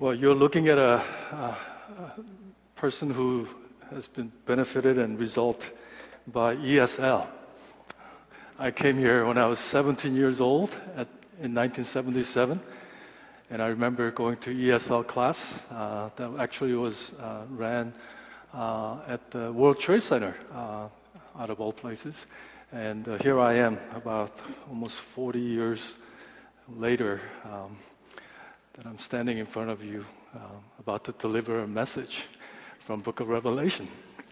Well, you're looking at a, a person who has been benefited and result by ESL. I came here when I was 17 years old at, in 1977, and I remember going to ESL class uh, that actually was uh, ran uh, at the World Trade Center, uh, out of all places. And uh, here I am, about almost 40 years later. Um, that I'm standing in front of you uh, about to deliver a message from Book of Revelation.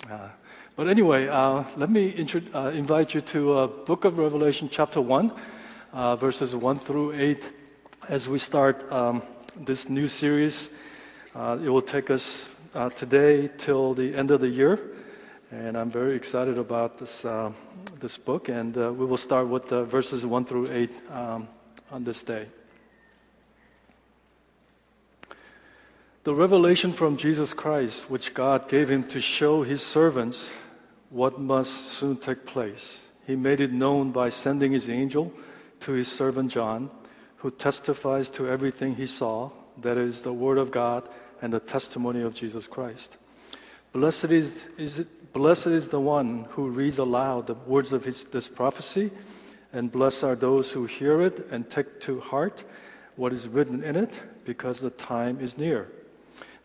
Uh, but anyway, uh, let me intro- uh, invite you to uh, Book of Revelation, chapter 1, uh, verses 1 through 8, as we start um, this new series. it will take us today till the end of the year, and I'm very excited about this, this book, and we will start with verses 1 through 8 um, on this day. The revelation from Jesus Christ, which God gave him to show his servants what must soon take place. He made it known by sending his angel to his servant John, who testifies to everything he saw, that is, the word of God and the testimony of Jesus Christ. Blessed is, is it, blessed is the one who reads aloud the words of his, this prophecy, and blessed are those who hear it and take to heart what is written in it, because the time is near.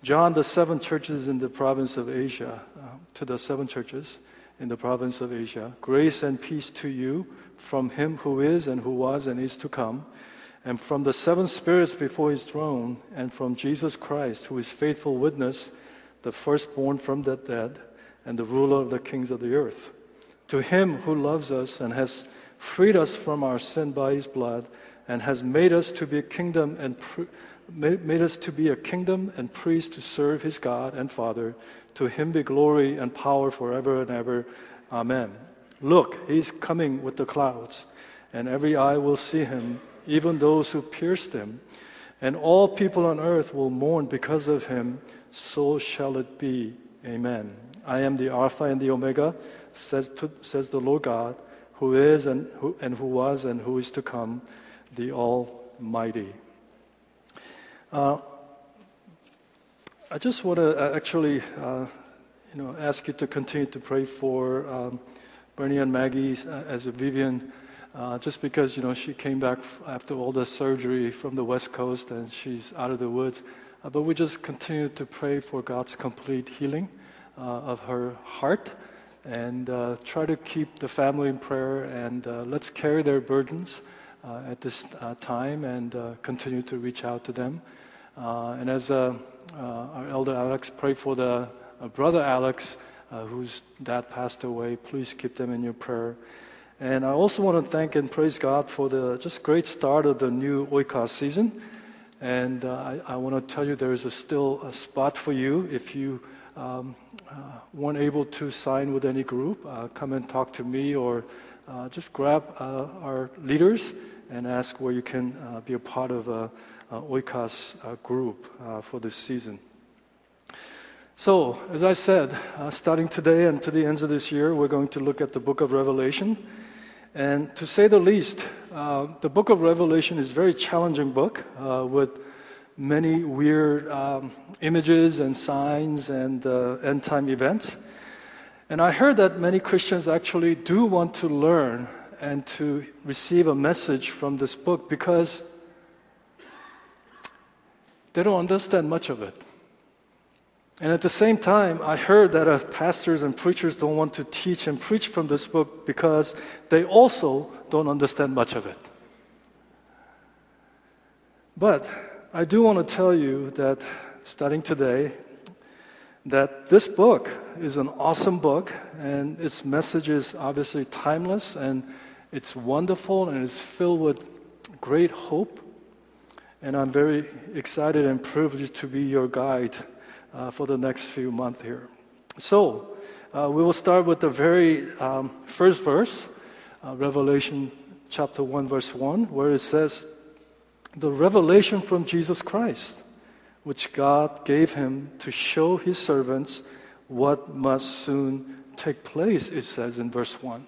John, the seven churches in the province of Asia, uh, to the seven churches in the province of Asia, grace and peace to you from him who is and who was and is to come, and from the seven spirits before his throne, and from Jesus Christ, who is faithful witness, the firstborn from the dead, and the ruler of the kings of the earth. To him who loves us and has freed us from our sin by his blood, and has made us to be a kingdom and made us to be a kingdom and priests to serve his God and Father. To him be glory and power forever and ever. Amen. Look, he's coming with the clouds, and every eye will see him, even those who pierced him. And all people on earth will mourn because of him. So shall it be. Amen. I am the Alpha and the Omega, says, to, says the Lord God, who is and who, and who was and who is to come, the Almighty. Uh, I just want to uh, actually, uh, you know, ask you to continue to pray for um, Bernie and Maggie uh, as a Vivian, uh, just because you know she came back after all the surgery from the West Coast and she's out of the woods. Uh, but we just continue to pray for God's complete healing of her heart, and try to keep the family in prayer and let's carry their burdens at this time and continue to reach out to them. Uh, and as uh, uh, our elder Alex prayed for the brother Alex, whose dad passed away, please keep them in your prayer. And I also want to thank and praise God for the just great start of the new Oikos season. And uh, I, I want to tell you there is a still a spot for you if you um, uh, weren't able to sign with any group. Uh, come and talk to me or just grab our leaders and ask where you can be a part of Oikos uh, group uh, for this season. So, as I said, uh, starting today and to the ends of this year, we're going to look at the book of Revelation. And to say the least, uh, the book of Revelation is a very challenging book uh, with many weird um, images and signs and end time events. And I heard that many Christians actually do want to learn and to receive a message from this book because they don't understand much of it. And at the same time, I heard that pastors and preachers don't want to teach and preach from this book because they also don't understand much of it. But I do want to tell you that starting today, that this book is an awesome book and its message is obviously timeless and it's wonderful and it's filled with great hope and I'm very excited and privileged to be your guide uh, for the next few months here. So, uh, we will start with the very um, first verse, uh, Revelation chapter 1, verse 1, where it says, The revelation from Jesus Christ, which God gave him to show his servants what must soon take place, it says in verse 1.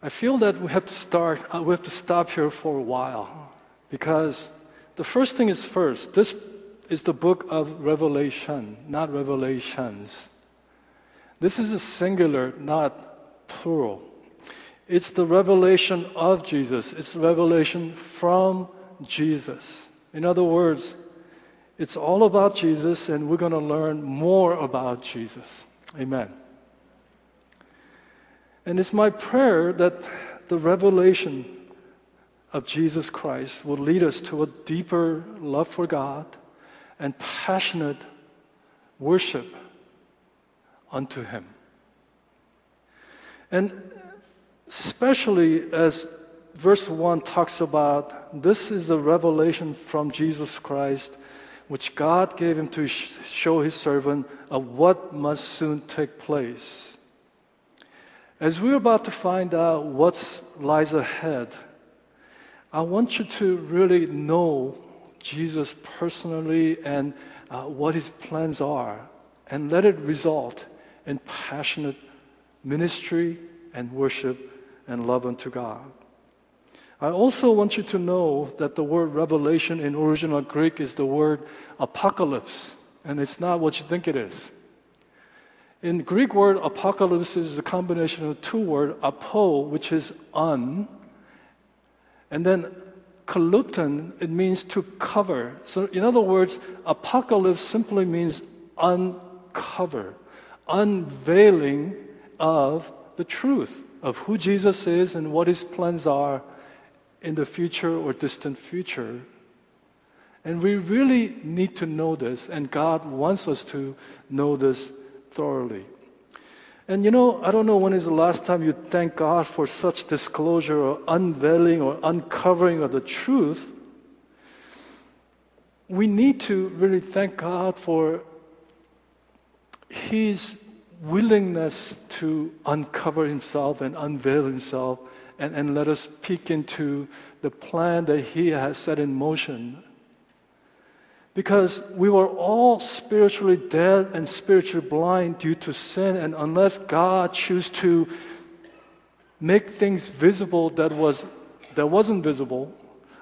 I feel that we have to start, uh, we have to stop here for a while because the first thing is first. This is the book of Revelation, not revelations. This is a singular, not plural. It's the revelation of Jesus, it's revelation from Jesus. In other words, it's all about Jesus, and we're going to learn more about Jesus. Amen. And it's my prayer that the revelation of Jesus Christ will lead us to a deeper love for God and passionate worship unto Him. And especially as verse 1 talks about this is a revelation from Jesus Christ, which God gave him to sh- show his servant of what must soon take place. As we're about to find out what lies ahead, I want you to really know Jesus personally and uh, what his plans are, and let it result in passionate ministry and worship and love unto God. I also want you to know that the word revelation in original Greek is the word apocalypse, and it's not what you think it is. In Greek word apocalypse is a combination of two words, apo, which is un, and then kaluton, it means to cover. So in other words, apocalypse simply means uncover, unveiling of the truth of who Jesus is and what his plans are in the future or distant future. And we really need to know this, and God wants us to know this thoroughly. And you know, I don't know when is the last time you thank God for such disclosure or unveiling or uncovering of the truth. We need to really thank God for His willingness to uncover himself and unveil himself and, and let us peek into the plan that he has set in motion. Because we were all spiritually dead and spiritually blind due to sin, and unless God chose to make things visible that was that wasn't visible,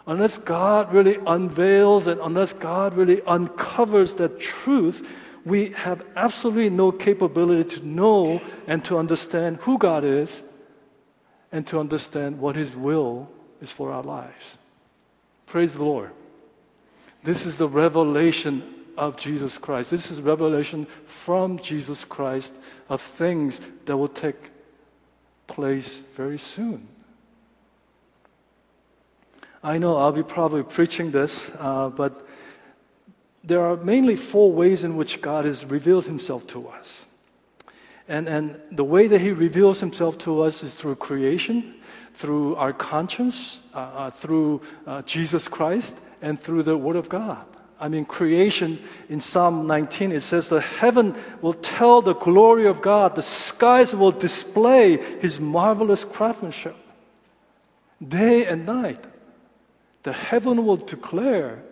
unless God really unveils and unless God really uncovers that truth, we have absolutely no capability to know and to understand who God is and to understand what His will is for our lives. Praise the Lord. This is the revelation of Jesus Christ. This is revelation from Jesus Christ of things that will take place very soon. I know I'll be probably preaching this, uh, but there are mainly four ways in which God has revealed himself to us. And, and the way that he reveals himself to us is through creation, through our conscience, uh, uh, through uh, Jesus Christ, and through the Word of God. I mean, creation in Psalm 19, it says, The heaven will tell the glory of God, the skies will display his marvelous craftsmanship. Day and night, the heaven will declare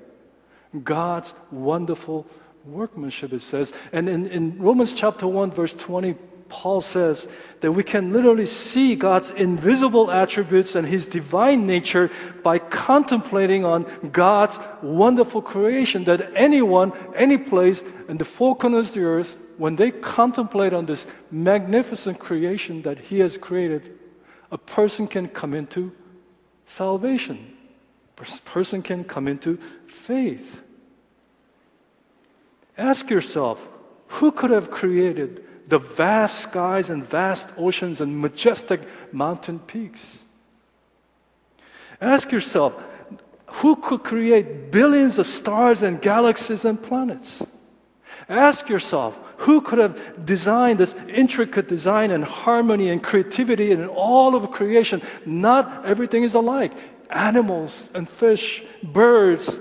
God's wonderful workmanship, it says. And in, in Romans chapter 1, verse 20, Paul says that we can literally see God's invisible attributes and his divine nature by contemplating on God's wonderful creation. That anyone, any place, in the four corners of the earth, when they contemplate on this magnificent creation that he has created, a person can come into salvation. A person can come into faith. Ask yourself who could have created the vast skies and vast oceans and majestic mountain peaks? Ask yourself who could create billions of stars and galaxies and planets? Ask yourself, who could have designed this intricate design and harmony and creativity in all of creation? Not everything is alike. Animals and fish, birds,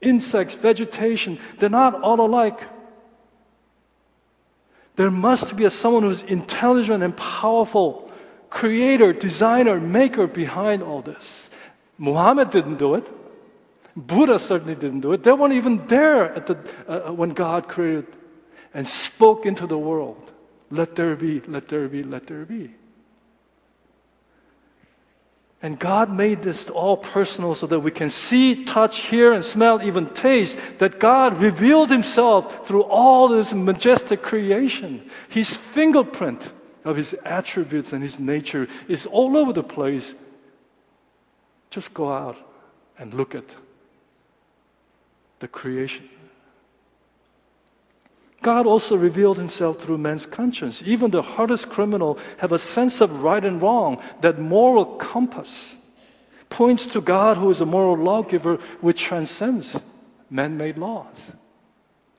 insects, vegetation, they're not all alike. There must be a, someone who's intelligent and powerful, creator, designer, maker behind all this. Muhammad didn't do it. Buddha certainly didn't do it. They weren't even there at the, uh, when God created and spoke into the world. Let there be, let there be, let there be. And God made this all personal so that we can see, touch, hear, and smell, even taste, that God revealed Himself through all this majestic creation. His fingerprint of His attributes and His nature is all over the place. Just go out and look at the creation. God also revealed himself through man's conscience. Even the hardest criminal have a sense of right and wrong. That moral compass points to God who is a moral lawgiver which transcends man-made laws.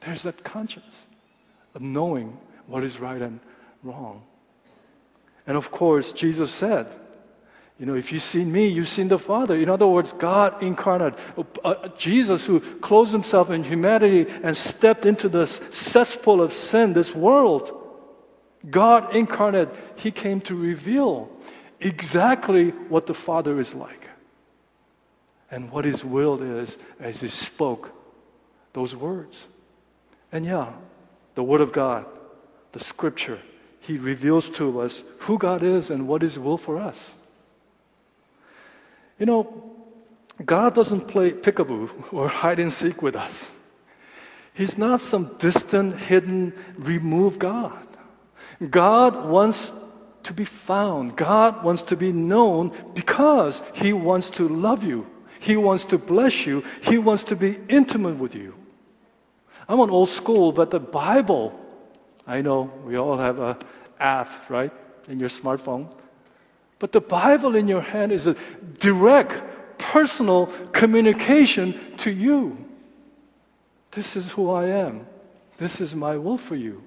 There's that conscience of knowing what is right and wrong. And of course, Jesus said, you know, if you've seen me, you've seen the Father. In other words, God incarnate, uh, uh, Jesus who clothed himself in humanity and stepped into this cesspool of sin, this world. God incarnate, he came to reveal exactly what the Father is like and what his will is as he spoke those words. And yeah, the Word of God, the Scripture, he reveals to us who God is and what his will for us. You know, God doesn't play peekaboo or hide and seek with us. He's not some distant, hidden, removed God. God wants to be found. God wants to be known because He wants to love you. He wants to bless you. He wants to be intimate with you. I'm an old school, but the Bible, I know we all have an app, right, in your smartphone. But the Bible in your hand is a direct, personal communication to you. This is who I am. This is my will for you.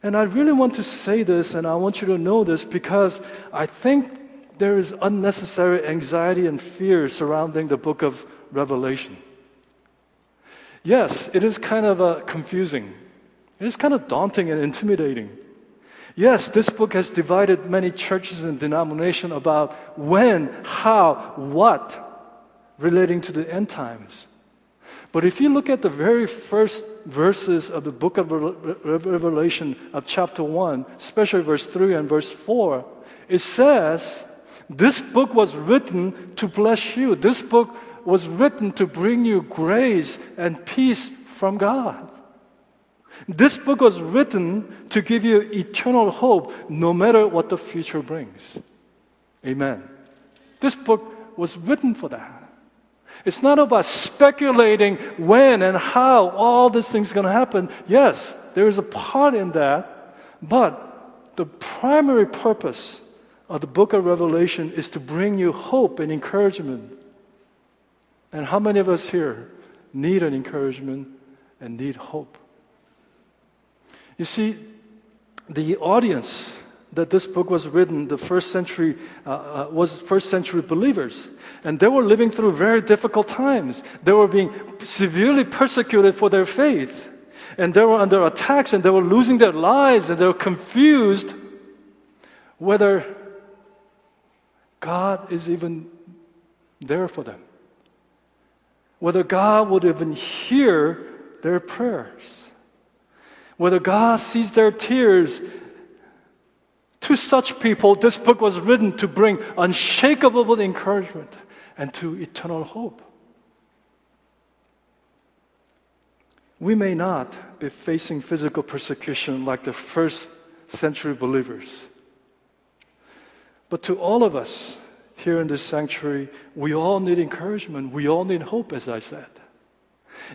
And I really want to say this, and I want you to know this because I think there is unnecessary anxiety and fear surrounding the book of Revelation. Yes, it is kind of uh, confusing. It is kind of daunting and intimidating. Yes, this book has divided many churches and denominations about when, how, what relating to the end times. But if you look at the very first verses of the book of Revelation of chapter 1, especially verse 3 and verse 4, it says, This book was written to bless you. This book was written to bring you grace and peace from God. This book was written to give you eternal hope no matter what the future brings. Amen. This book was written for that. It's not about speculating when and how all these things are going to happen. Yes, there is a part in that, but the primary purpose of the book of Revelation is to bring you hope and encouragement. And how many of us here need an encouragement and need hope? You see, the audience that this book was written, the first century, uh, uh, was first century believers. And they were living through very difficult times. They were being severely persecuted for their faith. And they were under attacks and they were losing their lives and they were confused whether God is even there for them. Whether God would even hear their prayers whether God sees their tears. To such people, this book was written to bring unshakable encouragement and to eternal hope. We may not be facing physical persecution like the first century believers. But to all of us here in this sanctuary, we all need encouragement. We all need hope, as I said.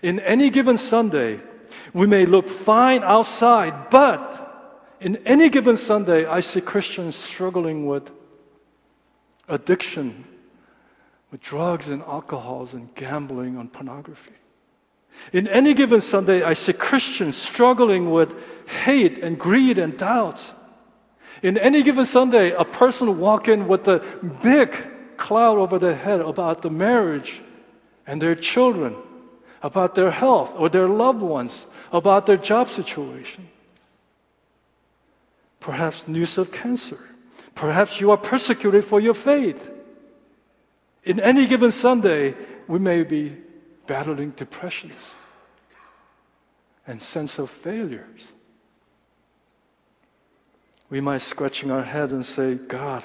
In any given Sunday, we may look fine outside, but in any given Sunday, I see Christians struggling with addiction, with drugs and alcohols and gambling and pornography. In any given Sunday, I see Christians struggling with hate and greed and doubts. In any given Sunday, a person walk in with a big cloud over their head about the marriage and their children about their health or their loved ones, about their job situation. Perhaps news of cancer. Perhaps you are persecuted for your faith. In any given Sunday, we may be battling depressions and sense of failures. we might scratching our heads and say, God,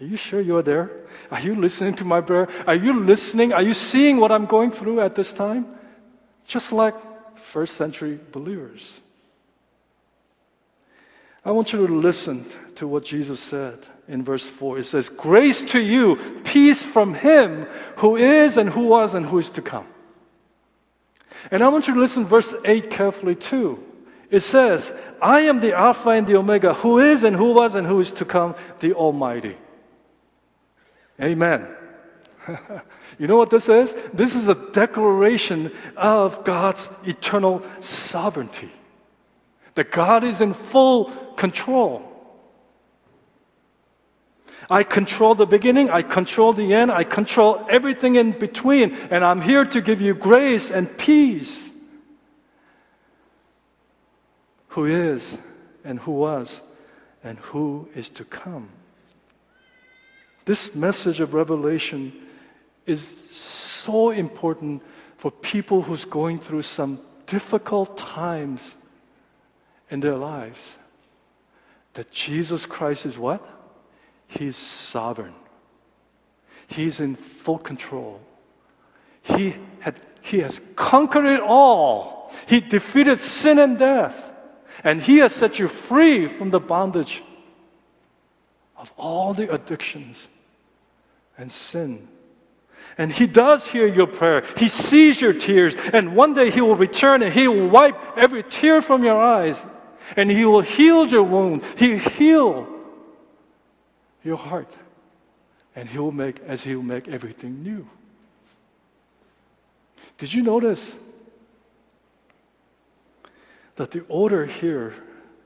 are you sure you're there? Are you listening to my prayer? Are you listening? Are you seeing what I'm going through at this time? Just like first century believers. I want you to listen to what Jesus said in verse 4. It says, Grace to you, peace from him who is and who was and who is to come. And I want you to listen verse 8 carefully too. It says, I am the Alpha and the Omega, who is and who was and who is to come, the Almighty. Amen. you know what this is? This is a declaration of God's eternal sovereignty. That God is in full control. I control the beginning, I control the end, I control everything in between, and I'm here to give you grace and peace. Who is, and who was, and who is to come. This message of Revelation is so important for people who's going through some difficult times in their lives. That Jesus Christ is what? He's sovereign. He's in full control. He, had, he has conquered it all. He defeated sin and death. And He has set you free from the bondage of all the addictions and sin. And He does hear your prayer. He sees your tears. And one day He will return and He will wipe every tear from your eyes. And He will heal your wound. He will heal your heart. And He will make, as He will make everything new. Did you notice that the order here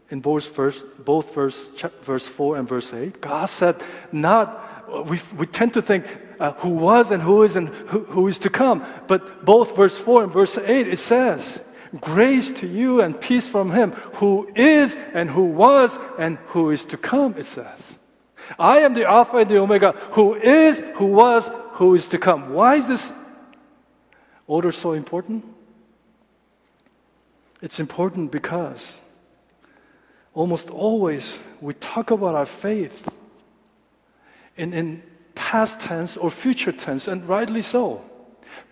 in both verse, both verse, verse 4 and verse 8, God said, not, we, we tend to think uh, who was and who is and who, who is to come. But both verse 4 and verse 8, it says, grace to you and peace from him who is and who was and who is to come, it says. I am the Alpha and the Omega, who is, who was, who is to come. Why is this order so important? It's important because almost always we talk about our faith in, in past tense or future tense, and rightly so.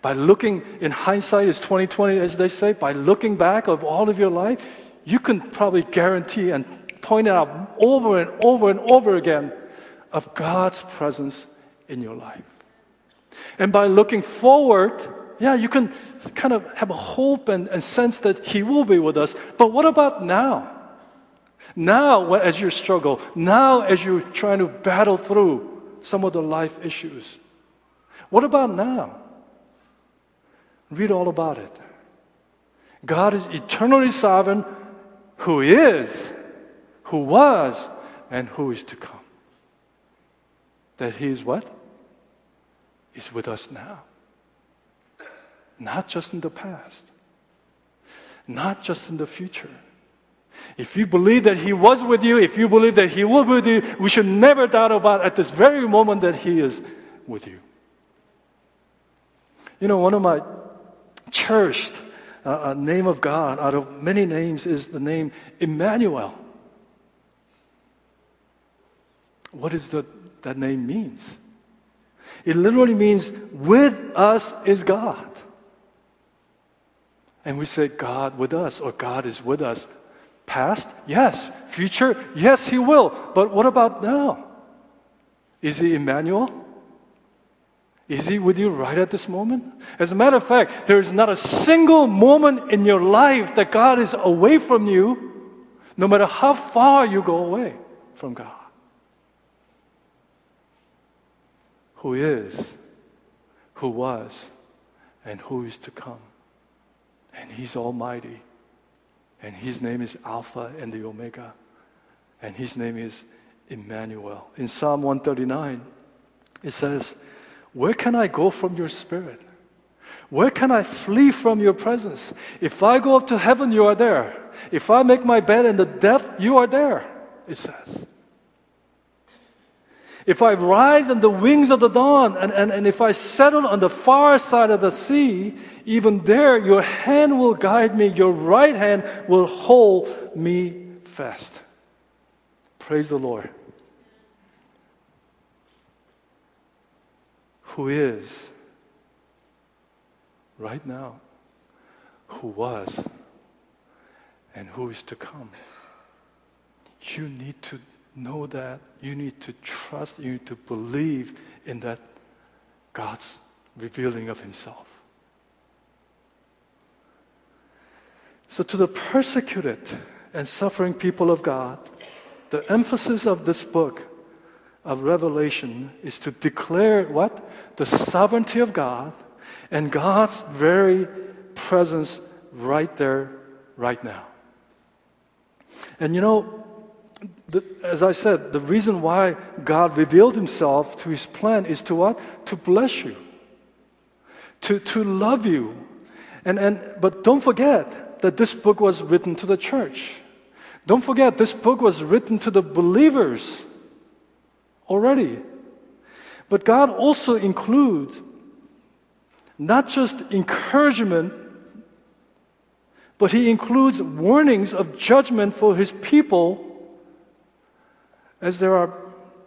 By looking in hindsight is 2020, as they say, by looking back of all of your life, you can probably guarantee and point out over and over and over again of God's presence in your life. And by looking forward, yeah, you can kind of have a hope and, and sense that He will be with us. But what about now? Now, as you struggle, now as you're trying to battle through some of the life issues, what about now? Read all about it. God is eternally sovereign, who is, who was, and who is to come that He is what? Is with us now. Not just in the past, not just in the future. If you believe that He was with you, if you believe that He will be with you, we should never doubt about at this very moment that He is with you. You know, one of my cherished uh, uh name of God out of many names is the name Emmanuel. What is the that name means. It literally means, with us is God. And we say, God with us, or God is with us. Past? Yes. Future? Yes, He will. But what about now? Is He Emmanuel? Is He with you right at this moment? As a matter of fact, there is not a single moment in your life that God is away from you, no matter how far you go away from God. who is, who was, and who is to come. And He's Almighty. And His name is Alpha and the Omega. And His name is Emmanuel. In Psalm 139, it says, Where can I go from your spirit? Where can I flee from your presence? If I go up to heaven, you are there. If I make my bed in the depth, you are there, it says. If I rise on the wings of the dawn, and, and, and if I settle on the far side of the sea, even there your hand will guide me, your right hand will hold me fast. Praise the Lord. Who is right now, who was, and who is to come. You need to know that. You need to trust. You need to believe in that God's revealing of Himself. So, to the persecuted and suffering people of God, the emphasis of this book of Revelation is to declare what? The sovereignty of God and God's very presence right there, right now. And you know, the, as I said, the reason why God revealed himself to his plan is to what? To bless you, to, to love you. And, and, but don't forget that this book was written to the church. Don't forget, this book was written to the believers already. But God also includes not just encouragement, but He includes warnings of judgment for His people as there are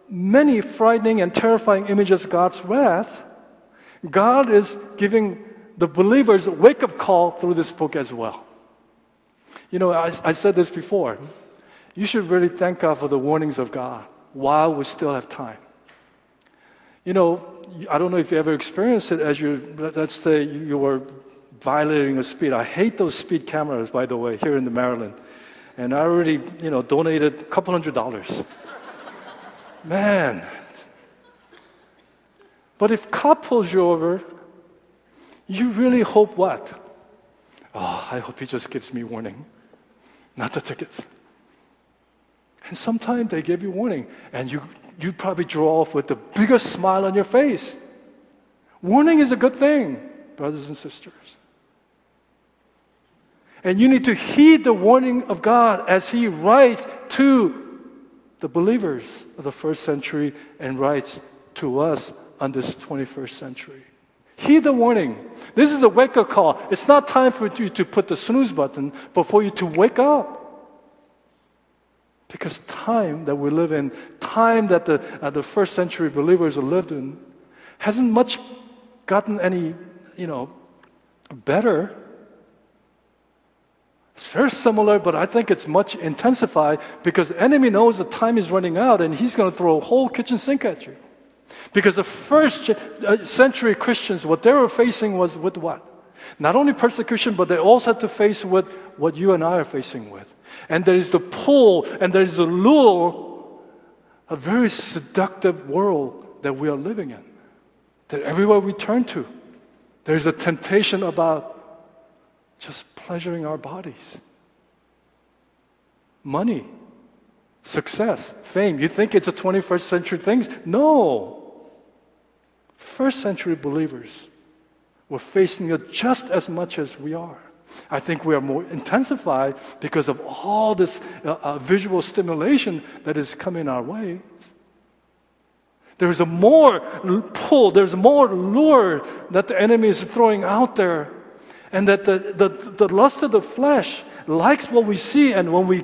many frightening and terrifying images of God's wrath, God is giving the believers a wake up call through this book as well. You know, I, I said this before. You should really thank God for the warnings of God while we still have time. You know, I don't know if you ever experienced it as you, let's say you were violating a speed. I hate those speed cameras, by the way, here in the Maryland. And I already, you know, donated a couple hundred dollars. Man. But if cop pulls you over, you really hope what? Oh, I hope he just gives me warning, not the tickets. And sometimes they give you warning, and you, you probably draw off with the biggest smile on your face. Warning is a good thing, brothers and sisters. And you need to heed the warning of God as He writes to the believers of the first century and writes to us on this 21st century. Heed the warning. This is a wake up call. It's not time for you to put the snooze button, but for you to wake up. Because time that we live in, time that the, uh, the first century believers lived in, hasn't much gotten any, you know, better. It's very similar, but I think it's much intensified because enemy knows the time is running out and he's going to throw a whole kitchen sink at you. Because the first uh, century Christians, what they were facing was with what? Not only persecution, but they also had to face with what you and I are facing with. And there is the pull and there is the lure, a very seductive world that we are living in. That everywhere we turn to, there's a temptation about just pleasuring our bodies. Money, success, fame. You think it's a 21st century thing? No. First century believers were facing it just as much as we are. I think we are more intensified because of all this uh, uh, visual stimulation that is coming our way. There's a more pull, there's more lure that the enemy is throwing out there and that the, the, the lust of the flesh likes what we see, and when we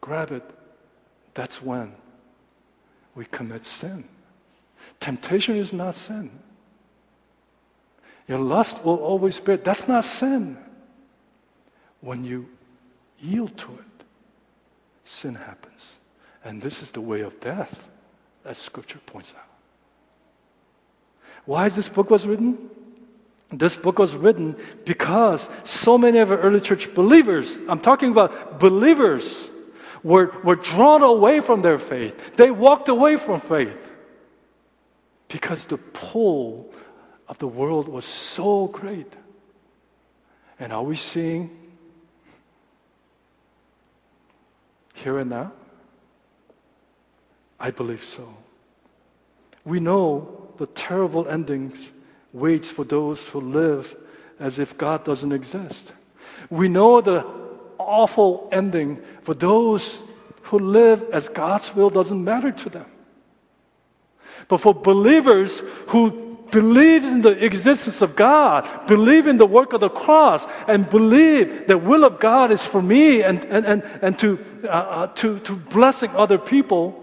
grab it, that's when we commit sin. Temptation is not sin. Your lust will always be, that's not sin. When you yield to it, sin happens. And this is the way of death, as scripture points out. Why is this book was written? This book was written because so many of early church believers, I'm talking about believers, were, were drawn away from their faith. They walked away from faith because the pull of the world was so great. And are we seeing here and now? I believe so. We know the terrible endings waits for those who live as if God doesn't exist. We know the awful ending for those who live as God's will doesn't matter to them. But for believers who, believes in the existence of God, believe in the work of the cross, and believe the will of God is for me and, and, and, and to, uh, uh, to, to blessing other people,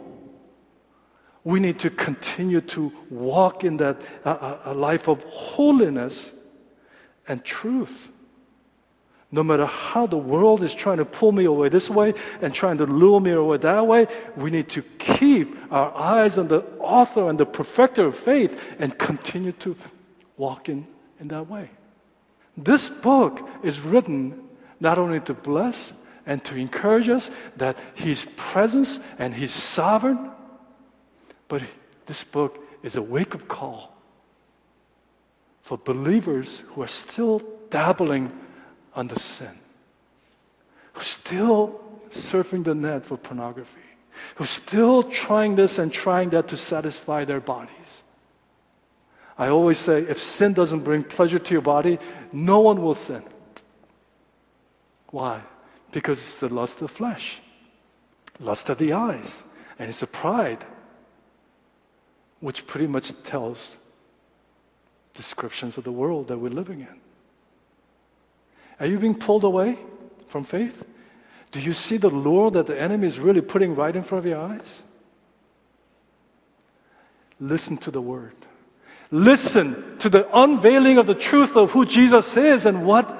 we need to continue to walk in that uh, uh life of holiness and truth. No matter how the world is trying to pull me away this way and trying to lure me away that way, we need to keep our eyes on the author and the perfecter of faith and continue to walk in, in that way. This book is written not only to bless and to encourage us that His presence and His sovereign, but this book is a wake up call for believers who are still dabbling under sin, who's still surfing the net for pornography, who's still trying this and trying that to satisfy their bodies. I always say if sin doesn't bring pleasure to your body, no one will sin. Why? Because it's the lust of the flesh, lust of the eyes, and it's a pride, which pretty much tells descriptions of the world that we're living in. Are you being pulled away from faith? Do you see the lure that the enemy is really putting right in front of your eyes? Listen to the word. Listen to the unveiling of the truth of who Jesus is and what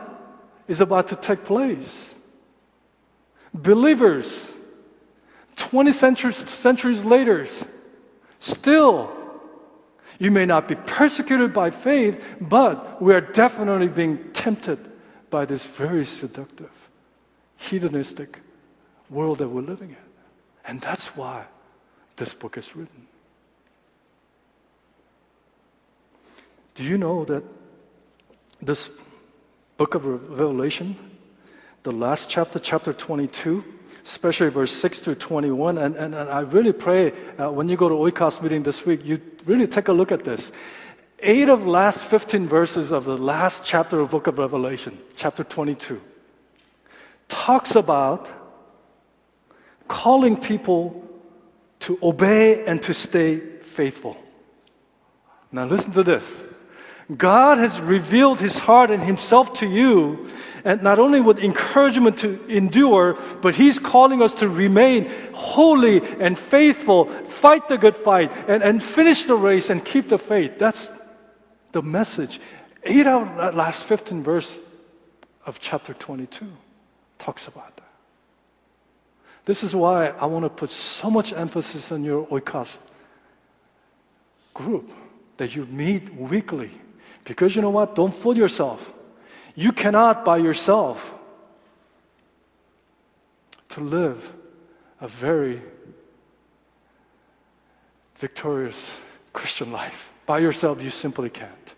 is about to take place. Believers, 20 centuries, centuries later, still, you may not be persecuted by faith, but we are definitely being tempted by this very seductive, hedonistic world that we're living in. And that's why this book is written. Do you know that this book of Revelation, the last chapter, chapter 22, especially verse 6 to 21, and, and, and I really pray uh, when you go to Oikos meeting this week, you really take a look at this eight of last 15 verses of the last chapter of book of Revelation, chapter 22, talks about calling people to obey and to stay faithful. Now listen to this. God has revealed his heart and himself to you, and not only with encouragement to endure, but he's calling us to remain holy and faithful, fight the good fight, and, and finish the race and keep the faith. That's the message. Eight out of that last 15 verse of chapter 22 talks about that. This is why I want to put so much emphasis on your oikos group that you meet weekly. Because you know what? Don't fool yourself. You cannot by yourself to live a very victorious Christian life. By yourself, you simply can't.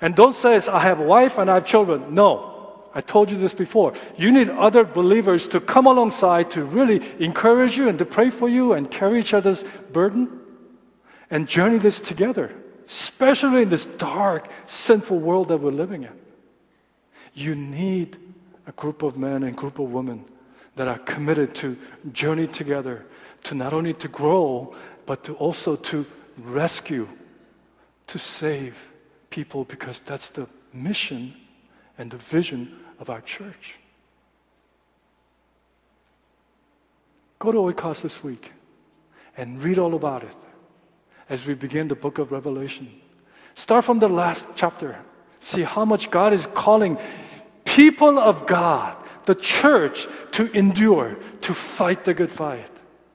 And don't say, I have a wife and I have children. No. I told you this before. You need other believers to come alongside to really encourage you and to pray for you and carry each other's burden and journey this together, especially in this dark, sinful world that we're living in. You need a group of men and group of women that are committed to journey together to not only to grow, but to also to rescue to save people because that's the mission and the vision of our church. Go to Oikos this week and read all about it as we begin the book of Revelation. Start from the last chapter. See how much God is calling people of God, the church, to endure, to fight the good fight,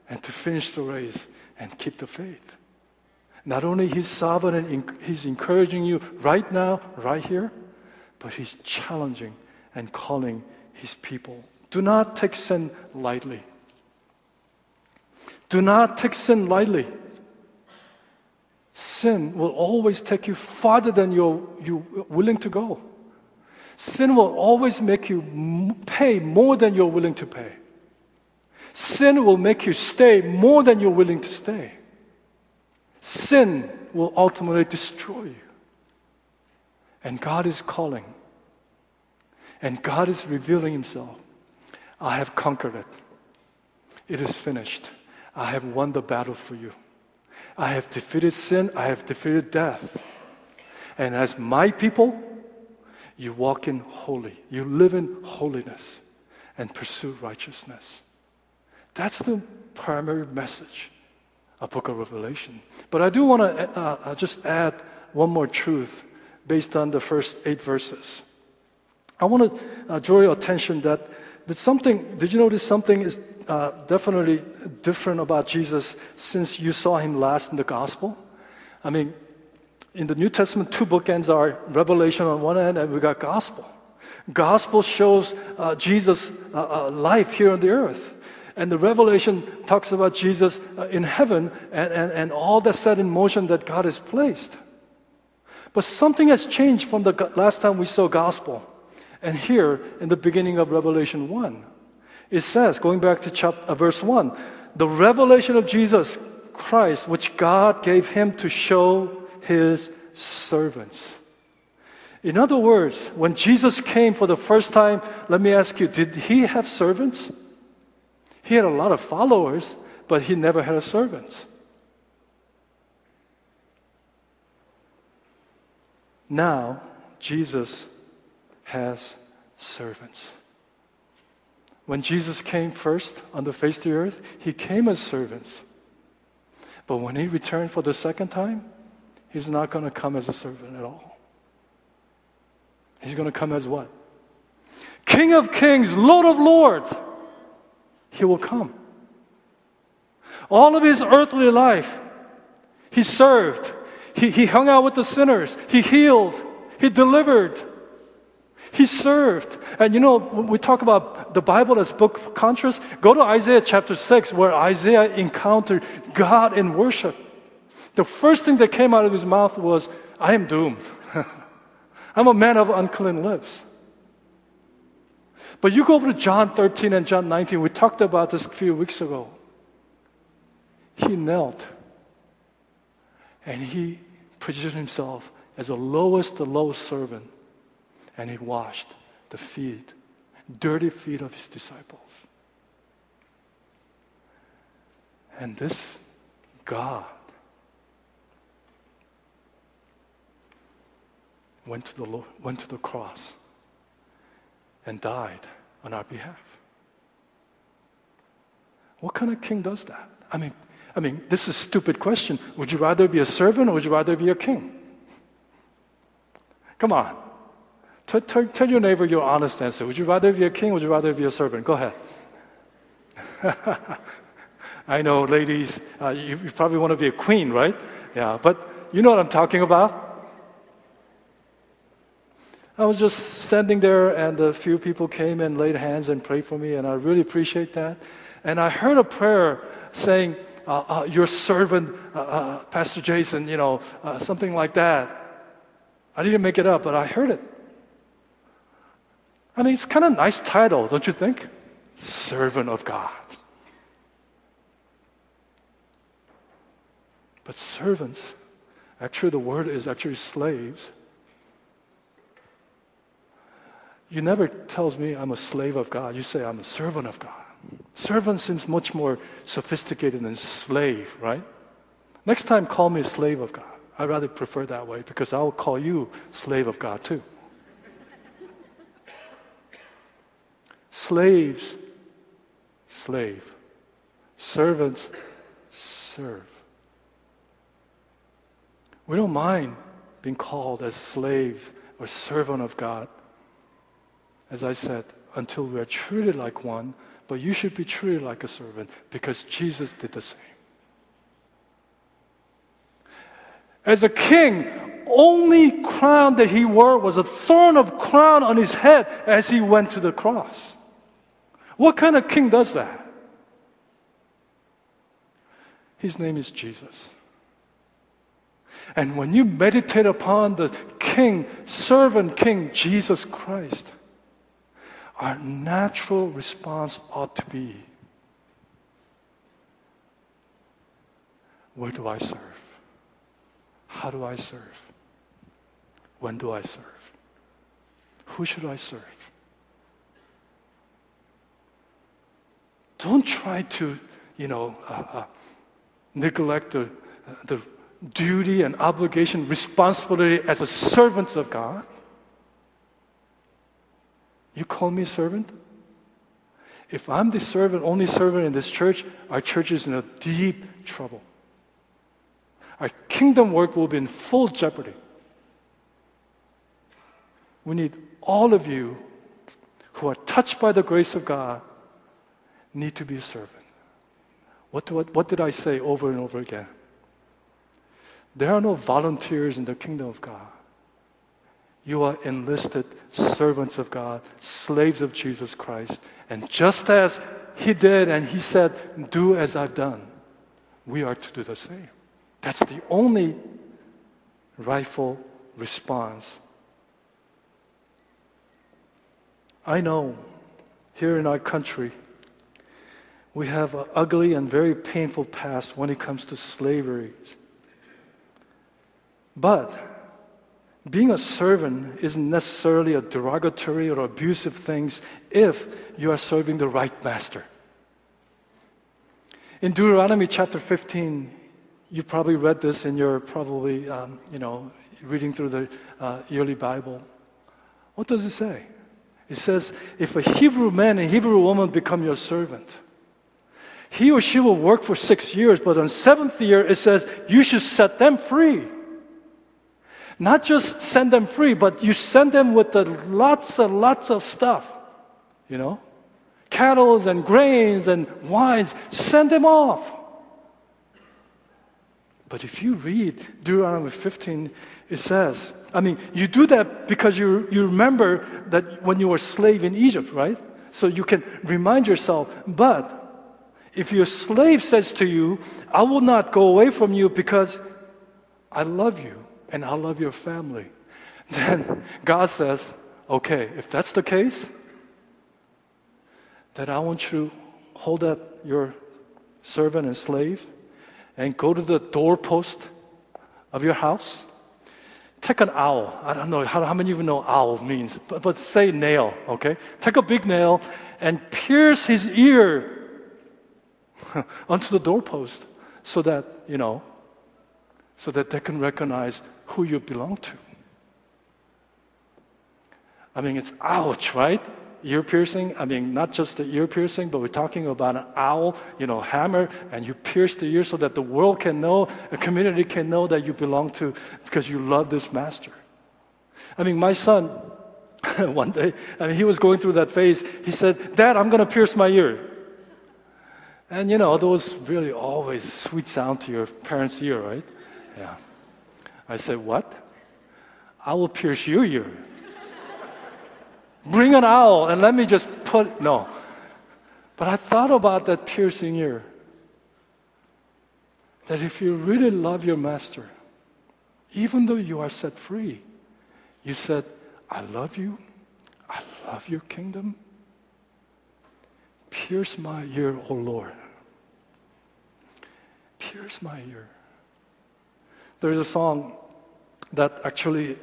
and to finish the race and keep the faith. Not only He's sovereign and He's encouraging you right now, right here, but He's challenging and calling His people. Do not take sin lightly. Do not take sin lightly. Sin will always take you farther than you're, you're willing to go. Sin will always make you pay more than you're willing to pay. Sin will make you stay more than you're willing to stay sin will ultimately destroy you. And God is calling. And God is revealing Himself. I have conquered it. It is finished. I have won the battle for you. I have defeated sin. I have defeated death. And as my people, you walk in holy, you live in holiness and pursue righteousness. That's the primary message of Book of Revelation. But I do want to uh, uh, just add one more truth based on the first eight verses. I want to uh, draw your attention that that something. Did you notice something is uh, definitely different about Jesus since you saw him last in the gospel? I mean, in the New Testament, two bookends are Revelation on one end, and we got Gospel. Gospel shows uh, Jesus' uh, uh, life here on the earth. And the Revelation talks about Jesus uh, in heaven and, and, and all that's set in motion that God has placed. But something has changed from the last time we saw Gospel. And here, in the beginning of Revelation 1, it says, going back to chapter, uh, verse 1, the revelation of Jesus Christ, which God gave him to show his servants. In other words, when Jesus came for the first time, let me ask you, did he have servants? He had a lot of followers, but he never had a servant. Now, Jesus has servants. When Jesus came first on the face of the earth, he came as servants. But when he returned for the second time, he's not going to come as a servant at all. He's going to come as what? King of kings, Lord of lords. He will come. All of his earthly life, he served. He, he hung out with the sinners. He healed. He delivered. He served. And you know, we talk about the Bible as book of contrast, go to Isaiah chapter 6, where Isaiah encountered God in worship. The first thing that came out of his mouth was, I am doomed. I'm a man of unclean lips. But you go over to John 13 and John 19, we talked about this a few weeks ago. He knelt and he positioned himself as the lowest, the lowest servant and he washed the feet, dirty feet of his disciples. And this God went to the, went to the cross and died on our behalf. What kind of king does that? I mean, I mean, this is a stupid question. Would you rather be a servant or would you rather be a king? Come on. Tell, tell, tell your neighbor your honest answer. Would you rather be a king or would you rather be a servant? Go ahead. I know, ladies, uh, you, you probably want to be a queen, right? Yeah, but you know what I'm talking about. I was just standing there, and a few people came and laid hands and prayed for me, and I really appreciate that. And I heard a prayer saying, uh, uh, Your servant, uh, uh Pastor Jason, you know, uh, something like that. I didn't make it up, but I heard it. I mean, it's kind of a nice title, don't you think? Servant of God. But servants, actually, the word is actually slaves. You never tells me I'm a slave of God. You say I'm a servant of God. Servant seems much more sophisticated than slave, right? Next time, call me a slave of God. I rather prefer that way because I will call you slave of God too. Slaves, slave. Servants, serve. We don't mind being called as slave or servant of God. As I said, until we are treated like one, but you should be treated like a servant because Jesus did the same. As a king, only crown that he wore was a thorn of crown on his head as he went to the cross. What kind of king does that? His name is Jesus. And when you meditate upon the king, servant king, Jesus Christ, our natural response ought to be Where do I serve? How do I serve? When do I serve? Who should I serve? Don't try to, you know, uh, uh, neglect the, the, duty and obligation, responsibility as a servant of God? You call me servant? If I'm the servant, only servant in this church, our church is in a deep trouble. Our kingdom work will be in full jeopardy. We need all of you who are touched by the grace of God need to be a servant. What, what, what did I say over and over again? There are no volunteers in the kingdom of God. You are enlisted servants of God, slaves of Jesus Christ. And just as He did and He said, Do as I've done, we are to do the same. That's the only rightful response. I know here in our country, we have an ugly and very painful past when it comes to slavery. But being a servant isn't necessarily a derogatory or abusive thing if you are serving the right master. In Deuteronomy chapter 15, you probably read this in your probably, um, you know, reading through the uh, yearly Bible. What does it say? It says, if a Hebrew man and Hebrew woman become your servant, he or she will work for six years, but on seventh year it says you should set them free. Not just send them free, but you send them with the lots and lots of stuff, you know, cattle and grains and wines. Send them off. But if you read Deuteronomy 15, it says, I mean, you do that because you, you remember that when you were slave in Egypt, right? So you can remind yourself. But if your slave says to you, I will not go away from you because I love you and I love your family, then God says, okay, if that's the case, then I want you to hold up your servant and slave and go to the doorpost of your house. Take an owl. I don't know how, how many of you know owl means, but, but say nail, okay? Take a big nail and pierce his ear onto the doorpost so that, you know, so that they can recognize who you belong to. I mean, it's ouch, right? Ear piercing. I mean, not just the ear piercing, but we're talking about an owl, you know, hammer, and you pierce the ear so that the world can know, a community can know that you belong to because you love this master. I mean, my son, one day, I mean, he was going through that phase. He said, Dad, I'm going to pierce my ear. And you know, those really always sweet sound to your parents' ear, right? Yeah. I said, What? I will pierce your ear. Bring an owl and let me just put. No. But I thought about that piercing ear. That if you really love your master, even though you are set free, you said, I love you, I love your kingdom. Pierce my ear, O Lord. Pierce my ear. There's a song that actually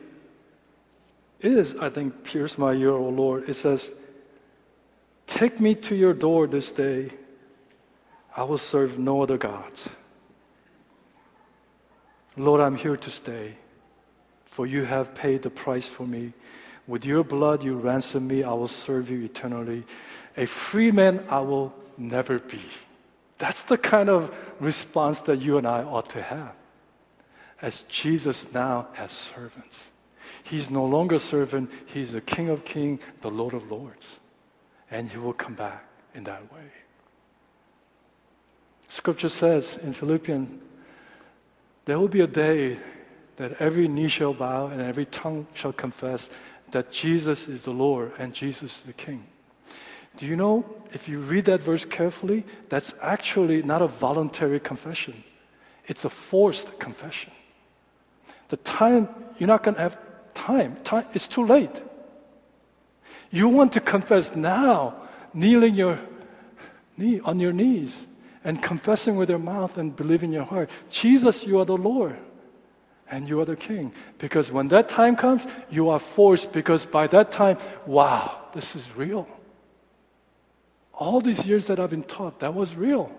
is, I think, pierce my ear, O Lord. It says, Take me to your door this day. I will serve no other gods. Lord, I'm here to stay, for you have paid the price for me. With your blood, you ransom me. I will serve you eternally. A free man I will never be. That's the kind of response that you and I ought to have as Jesus now has servants. He's no longer servant, he's the King of kings, the Lord of lords. And he will come back in that way. Scripture says in Philippians, there will be a day that every knee shall bow and every tongue shall confess that Jesus is the Lord and Jesus is the King. Do you know, if you read that verse carefully, that's actually not a voluntary confession, it's a forced confession. The time, you're not going to have time. time. It's too late. You want to confess now, kneeling your knee on your knees and confessing with your mouth and believing in your heart. Jesus, you are the Lord and you are the King. Because when that time comes, you are forced because by that time, wow, this is real. All these years that I've been taught, that was real.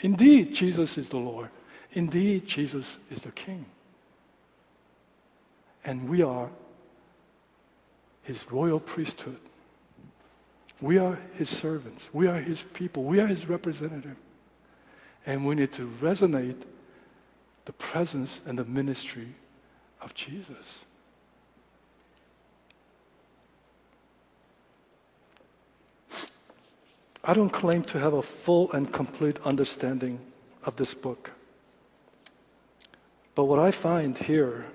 Indeed, Jesus is the Lord. indeed Jesus is the King. And we are his royal priesthood. We are his servants. We are his people. We are his representative. And we need to resonate the presence and the ministry of Jesus. I don't claim to have a full and complete understanding of this book. But what I find here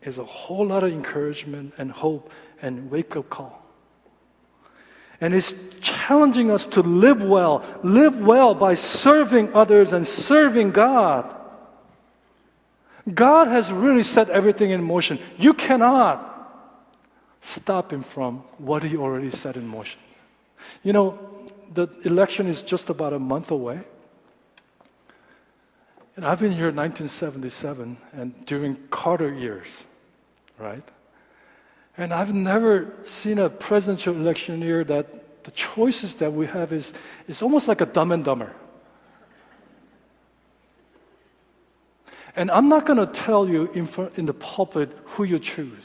is a whole lot of encouragement and hope and wake up call. And it's challenging us to live well, live well by serving others and serving God. God has really set everything in motion. You cannot stop Him from what He already set in motion. You know, the election is just about a month away. And I've been here in 1977 and during Carter years, right? And I've never seen a presidential election year that the choices that we have is, is almost like a dumb and dumber. And I'm not going to tell you in, front, in the pulpit who you choose.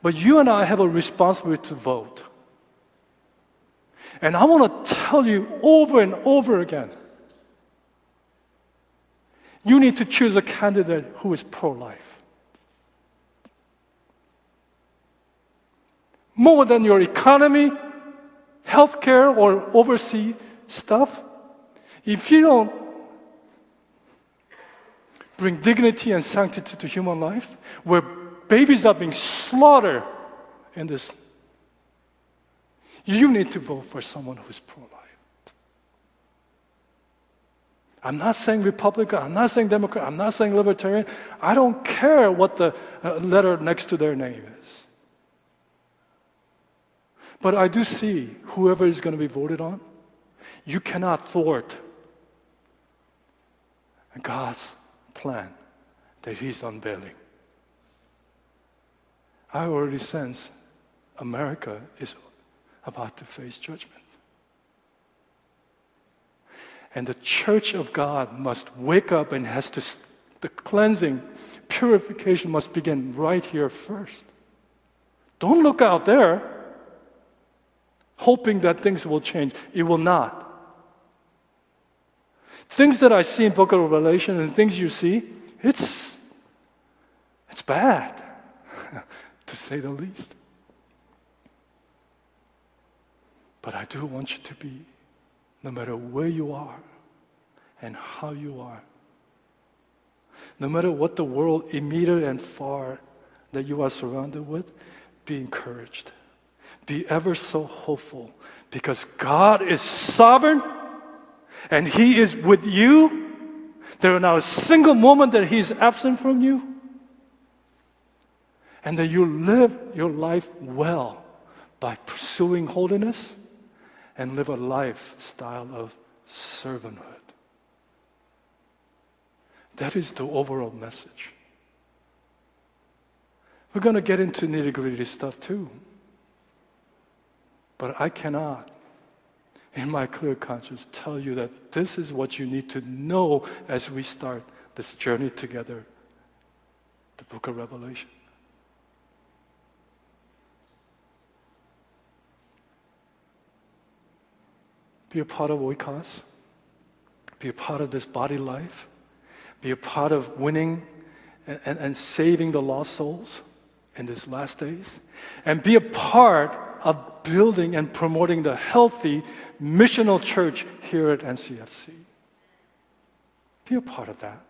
But you and I have a responsibility to vote. And I want to tell you over and over again you need to choose a candidate who is pro life. More than your economy, healthcare, or overseas stuff, if you don't bring dignity and sanctity to human life, where babies are being slaughtered in this you need to vote for someone who's pro life. I'm not saying Republican, I'm not saying Democrat, I'm not saying Libertarian. I don't care what the uh, letter next to their name is. But I do see whoever is going to be voted on, you cannot thwart God's plan that He's unveiling. I already sense America is about to face judgment. And the church of God must wake up and has to, the cleansing, purification must begin right here first. Don't look out there hoping that things will change. It will not. Things that I see in book of Revelation and things you see, it's, it's bad, to say the least. But I do want you to be, no matter where you are and how you are, no matter what the world, immediate and far, that you are surrounded with, be encouraged. Be ever so hopeful because God is sovereign and He is with you. There is not a single moment that He is absent from you. And that you live your life well by pursuing holiness and live a lifestyle of servanthood. That is the overall message. We're going to get into nitty gritty stuff too. But I cannot, in my clear conscience, tell you that this is what you need to know as we start this journey together, the book of Revelation. Be a part of Oikos. Be a part of this body life. Be a part of winning and, and, and saving the lost souls in these last days. And be a part of building and promoting the healthy missional church here at NCFC. Be a part of that.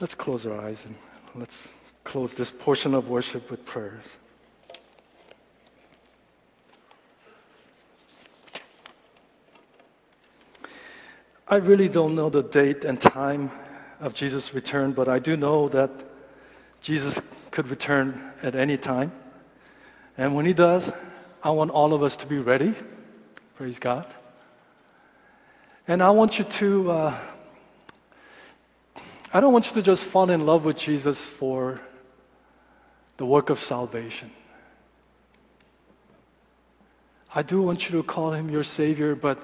Let's close our eyes and let's close this portion of worship with prayers. I really don't know the date and time of Jesus' return, but I do know that Jesus could return at any time. And when he does, I want all of us to be ready. Praise God. And I want you to, uh, I don't want you to just fall in love with Jesus for the work of salvation. I do want you to call him your Savior, but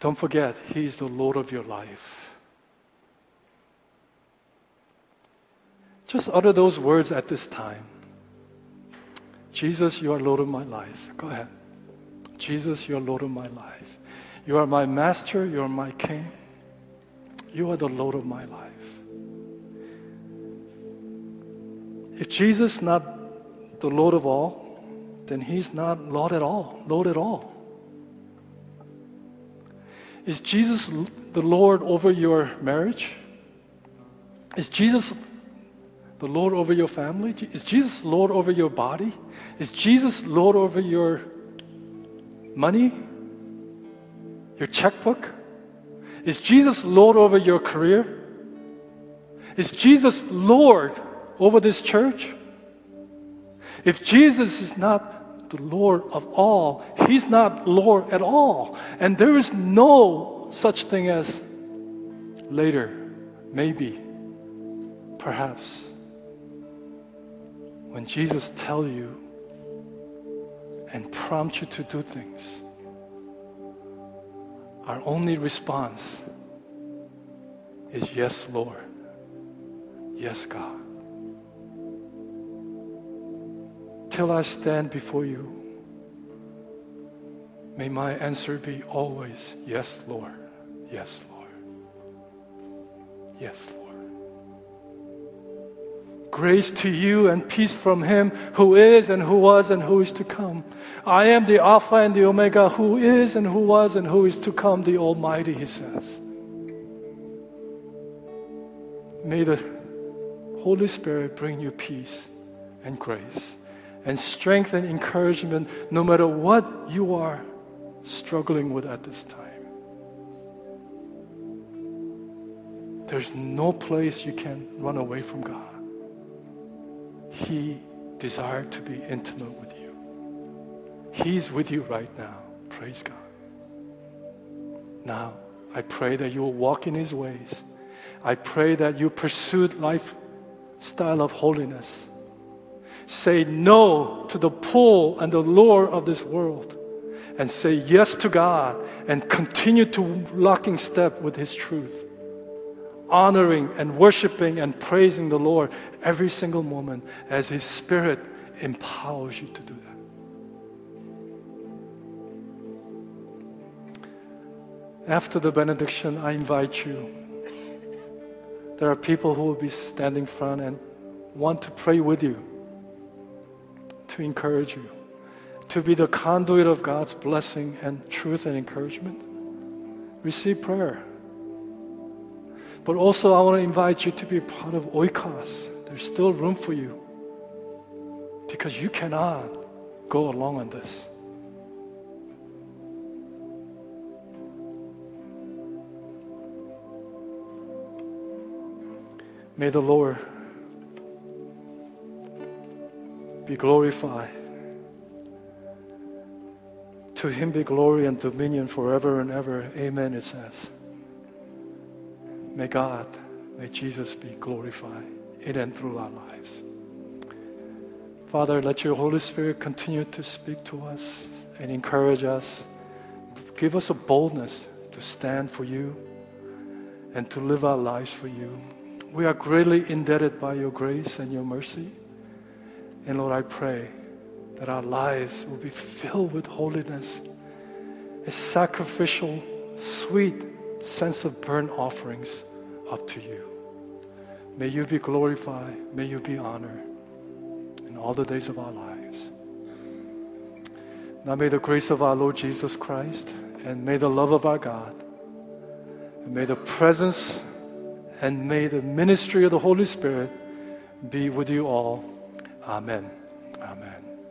don't forget, He's the Lord of your life. Just utter those words at this time. Jesus, you are Lord of my life. Go ahead. Jesus, you are Lord of my life. You are my master, you are my king. You are the Lord of my life. If Jesus not the Lord of all, then he's not Lord at all, Lord at all. Is Jesus the Lord over your marriage? Is Jesus the Lord over your family? Is Jesus Lord over your body? Is Jesus Lord over your money? Your checkbook? Is Jesus Lord over your career? Is Jesus Lord over this church? If Jesus is not the Lord of all, He's not Lord at all. And there is no such thing as later, maybe, perhaps. When Jesus tell you and prompt you to do things, our only response is yes, Lord. Yes, God. Till I stand before you, may my answer be always yes, Lord. Yes, Lord. Yes, Lord. Grace to you and peace from Him who is and who was and who is to come. I am the Alpha and the Omega, who is and who was and who is to come, the Almighty, He says. May the Holy Spirit bring you peace and grace and strength and encouragement no matter what you are struggling with at this time. There's no place you can run away from God. He desired to be intimate with you. He's with you right now. Praise God. Now, I pray that you will walk in His ways. I pray that you pursue lifestyle of holiness. Say no to the pull and the lure of this world. And say yes to God and continue to locking step with His truth honoring and worshiping and praising the Lord every single moment as His Spirit empowers you to do that. After the benediction, I invite you. There are people who will be standing front and want to pray with you, to encourage you, to be the conduit of God's blessing and truth and encouragement. Receive prayer. But also, I want to invite you to be part of Oikos. There's still room for you because you cannot go along on this. May the Lord be glorified. To him be glory and dominion forever and ever. Amen, it says. May God, may Jesus be glorified in and through our lives. Father, let your Holy Spirit continue to speak to us and encourage us. Give us a boldness to stand for you and to live our lives for you. We are greatly indebted by your grace and your mercy. And Lord, I pray that our lives will be filled with holiness, a sacrificial, sweet sense of burnt offerings up to you. May you be glorified. May you be honored in all the days of our lives. Now may the grace of our Lord Jesus Christ and may the love of our God and may the presence and may the ministry of the Holy Spirit be with you all. Amen. Amen.